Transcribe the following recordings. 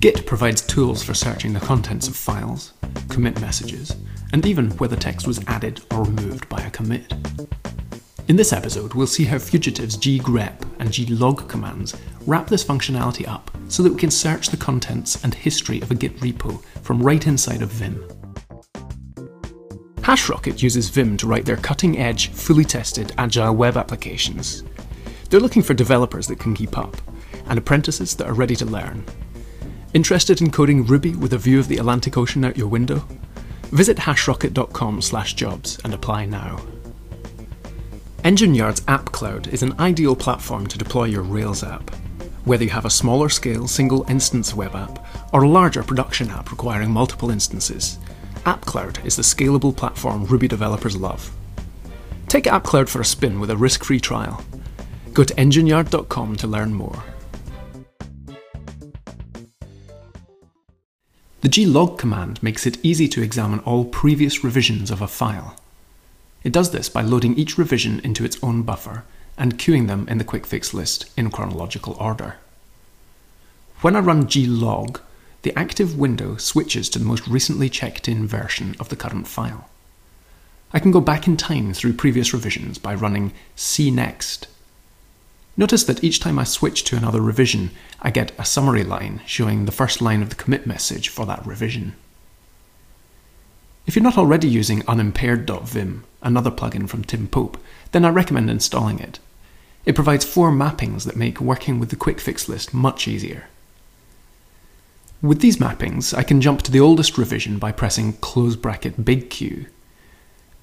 Git provides tools for searching the contents of files, commit messages, and even whether text was added or removed by a commit. In this episode, we'll see how Fugitive's ggrep and glog commands wrap this functionality up so that we can search the contents and history of a Git repo from right inside of Vim. HashRocket uses Vim to write their cutting edge, fully tested, agile web applications. They're looking for developers that can keep up, and apprentices that are ready to learn. Interested in coding Ruby with a view of the Atlantic Ocean out your window? Visit hashrocket.com/jobs and apply now. Engine Yard's App Cloud is an ideal platform to deploy your Rails app. Whether you have a smaller scale single instance web app or a larger production app requiring multiple instances, App Cloud is the scalable platform Ruby developers love. Take App Cloud for a spin with a risk free trial. Go to engineyard.com to learn more. The glog command makes it easy to examine all previous revisions of a file. It does this by loading each revision into its own buffer and queuing them in the quick fix list in chronological order. When I run glog, the active window switches to the most recently checked in version of the current file. I can go back in time through previous revisions by running cnext Notice that each time I switch to another revision, I get a summary line showing the first line of the commit message for that revision. If you're not already using unimpaired.vim, another plugin from Tim Pope, then I recommend installing it. It provides four mappings that make working with the quick fix list much easier. With these mappings, I can jump to the oldest revision by pressing close bracket big Q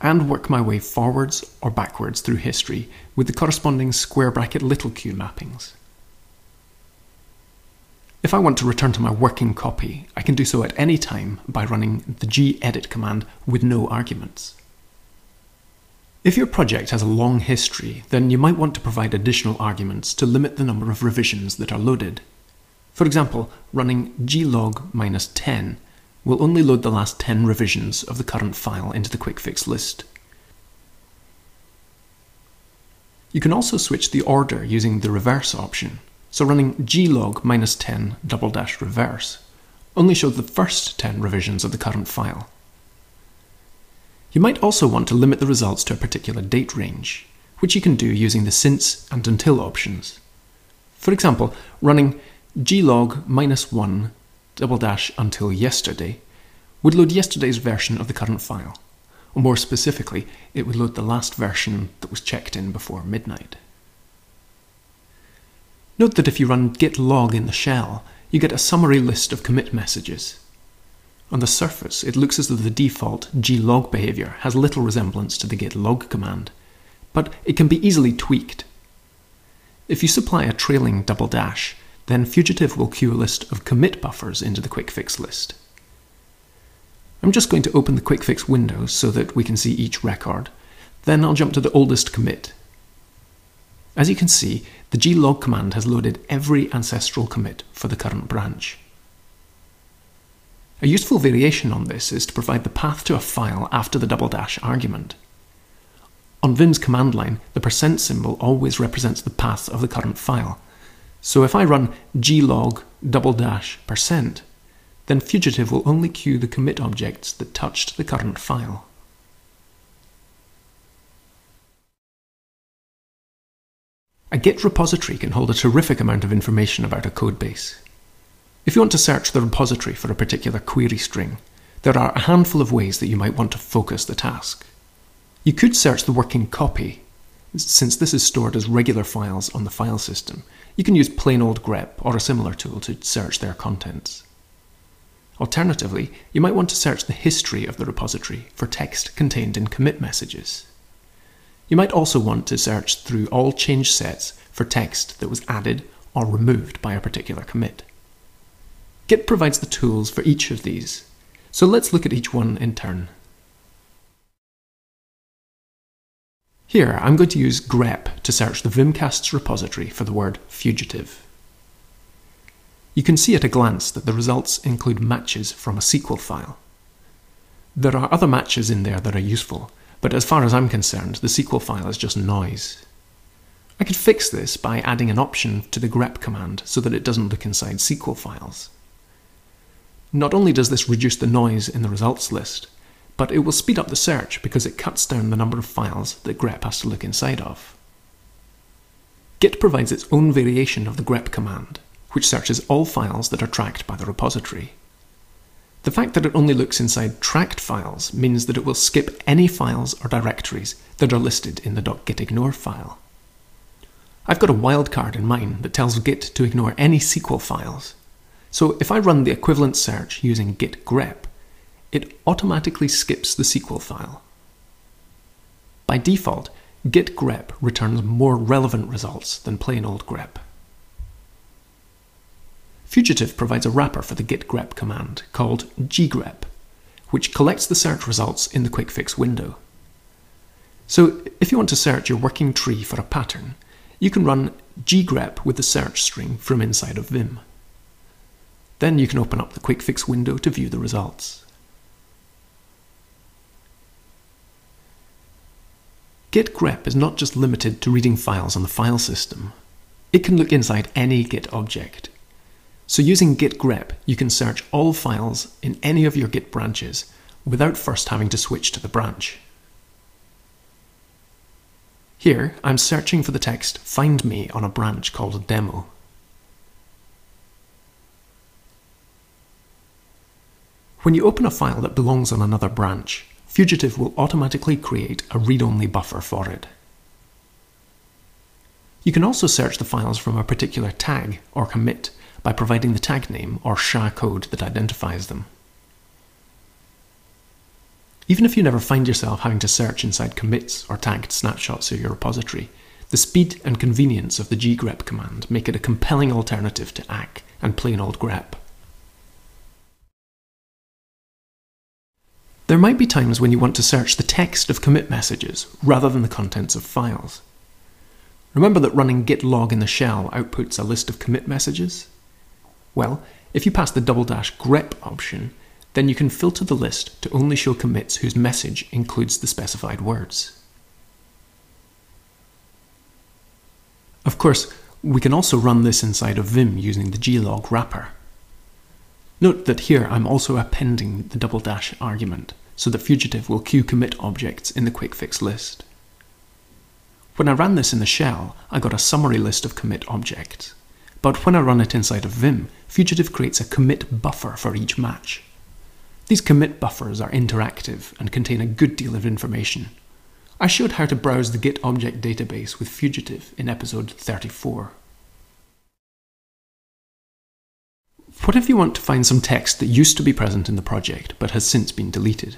and work my way forwards or backwards through history with the corresponding square bracket little q mappings. If I want to return to my working copy, I can do so at any time by running the gedit command with no arguments. If your project has a long history, then you might want to provide additional arguments to limit the number of revisions that are loaded. For example, running glog minus 10 will only load the last 10 revisions of the current file into the quick fix list. You can also switch the order using the reverse option. So running glog minus 10 double dash reverse only shows the first 10 revisions of the current file. You might also want to limit the results to a particular date range, which you can do using the since and until options. For example, running glog minus 1 double dash until yesterday would load yesterday's version of the current file. Or more specifically, it would load the last version that was checked in before midnight. Note that if you run git log in the shell, you get a summary list of commit messages. On the surface, it looks as though the default glog behavior has little resemblance to the git log command, but it can be easily tweaked. If you supply a trailing double dash, then Fugitive will queue a list of commit buffers into the quick fix list. I'm just going to open the quick fix window so that we can see each record. Then I'll jump to the oldest commit. As you can see, the glog command has loaded every ancestral commit for the current branch. A useful variation on this is to provide the path to a file after the double dash argument. On Vim's command line, the percent symbol always represents the path of the current file, so if I run glog double dash percent, then fugitive will only queue the commit objects that touched the current file. A Git repository can hold a terrific amount of information about a codebase. If you want to search the repository for a particular query string, there are a handful of ways that you might want to focus the task. You could search the working copy, since this is stored as regular files on the file system, you can use plain old grep or a similar tool to search their contents. Alternatively, you might want to search the history of the repository for text contained in commit messages. You might also want to search through all change sets for text that was added or removed by a particular commit. Git provides the tools for each of these, so let's look at each one in turn. Here, I'm going to use grep to search the Vimcasts repository for the word fugitive. You can see at a glance that the results include matches from a SQL file. There are other matches in there that are useful, but as far as I'm concerned, the SQL file is just noise. I could fix this by adding an option to the grep command so that it doesn't look inside SQL files. Not only does this reduce the noise in the results list, but it will speed up the search because it cuts down the number of files that grep has to look inside of. Git provides its own variation of the grep command, which searches all files that are tracked by the repository. The fact that it only looks inside tracked files means that it will skip any files or directories that are listed in the .gitignore file. I've got a wildcard in mine that tells Git to ignore any SQL files. So if I run the equivalent search using git grep, it automatically skips the SQL file. By default, git grep returns more relevant results than plain old grep. Fugitive provides a wrapper for the git grep command called ggrep, which collects the search results in the quick fix window. So if you want to search your working tree for a pattern, you can run ggrep with the search string from inside of Vim. Then you can open up the quick fix window to view the results. Git grep is not just limited to reading files on the file system. It can look inside any Git object. So using git grep, you can search all files in any of your Git branches without first having to switch to the branch. Here, I'm searching for the text find me on a branch called demo. When you open a file that belongs on another branch, Fugitive will automatically create a read-only buffer for it. You can also search the files from a particular tag or commit by providing the tag name or SHA code that identifies them. Even if you never find yourself having to search inside commits or tagged snapshots of your repository, the speed and convenience of the ggrep command make it a compelling alternative to ACK and plain old grep. There might be times when you want to search the text of commit messages rather than the contents of files. Remember that running git log in the shell outputs a list of commit messages? Well, if you pass the double dash grep option, then you can filter the list to only show commits whose message includes the specified words. Of course, we can also run this inside of Vim using the glog wrapper. Note that here I'm also appending the double dash argument, so the Fugitive will queue commit objects in the quick fix list. When I ran this in the shell, I got a summary list of commit objects. But when I run it inside of Vim, Fugitive creates a commit buffer for each match. These commit buffers are interactive and contain a good deal of information. I showed how to browse the Git object database with Fugitive in episode 34. What if you want to find some text that used to be present in the project but has since been deleted?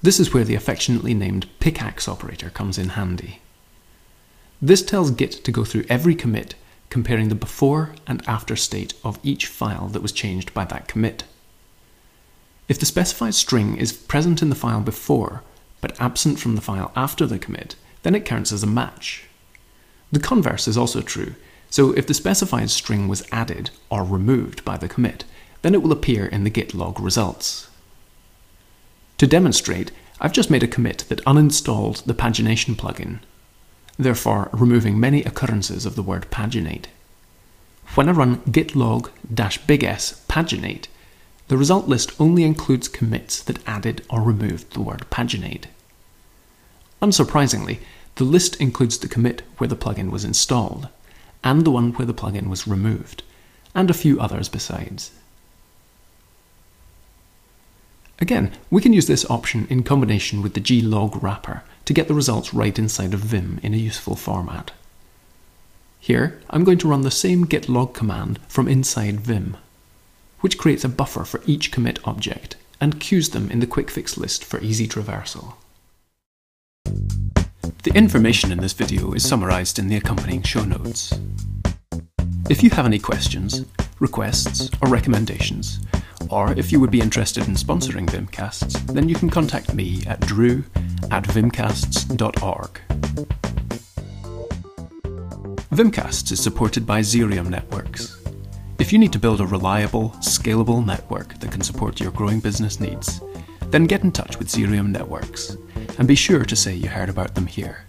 This is where the affectionately named pickaxe operator comes in handy. This tells Git to go through every commit comparing the before and after state of each file that was changed by that commit. If the specified string is present in the file before, but absent from the file after the commit, then it counts as a match. The converse is also true, so if the specified string was added or removed by the commit, then it will appear in the git log results. To demonstrate, I've just made a commit that uninstalled the pagination plugin therefore removing many occurrences of the word paginate. When I run git log-big S paginate, the result list only includes commits that added or removed the word paginate. Unsurprisingly, the list includes the commit where the plugin was installed, and the one where the plugin was removed, and a few others besides. Again, we can use this option in combination with the glog wrapper to get the results right inside of Vim in a useful format. Here, I'm going to run the same git log command from inside Vim, which creates a buffer for each commit object and queues them in the quick fix list for easy traversal. The information in this video is summarised in the accompanying show notes. If you have any questions, requests, or recommendations, or if you would be interested in sponsoring Vimcasts, then you can contact me at drew at vimcasts.org. Vimcasts is supported by Xerium Networks. If you need to build a reliable, scalable network that can support your growing business needs, then get in touch with Xerium Networks. And be sure to say you heard about them here.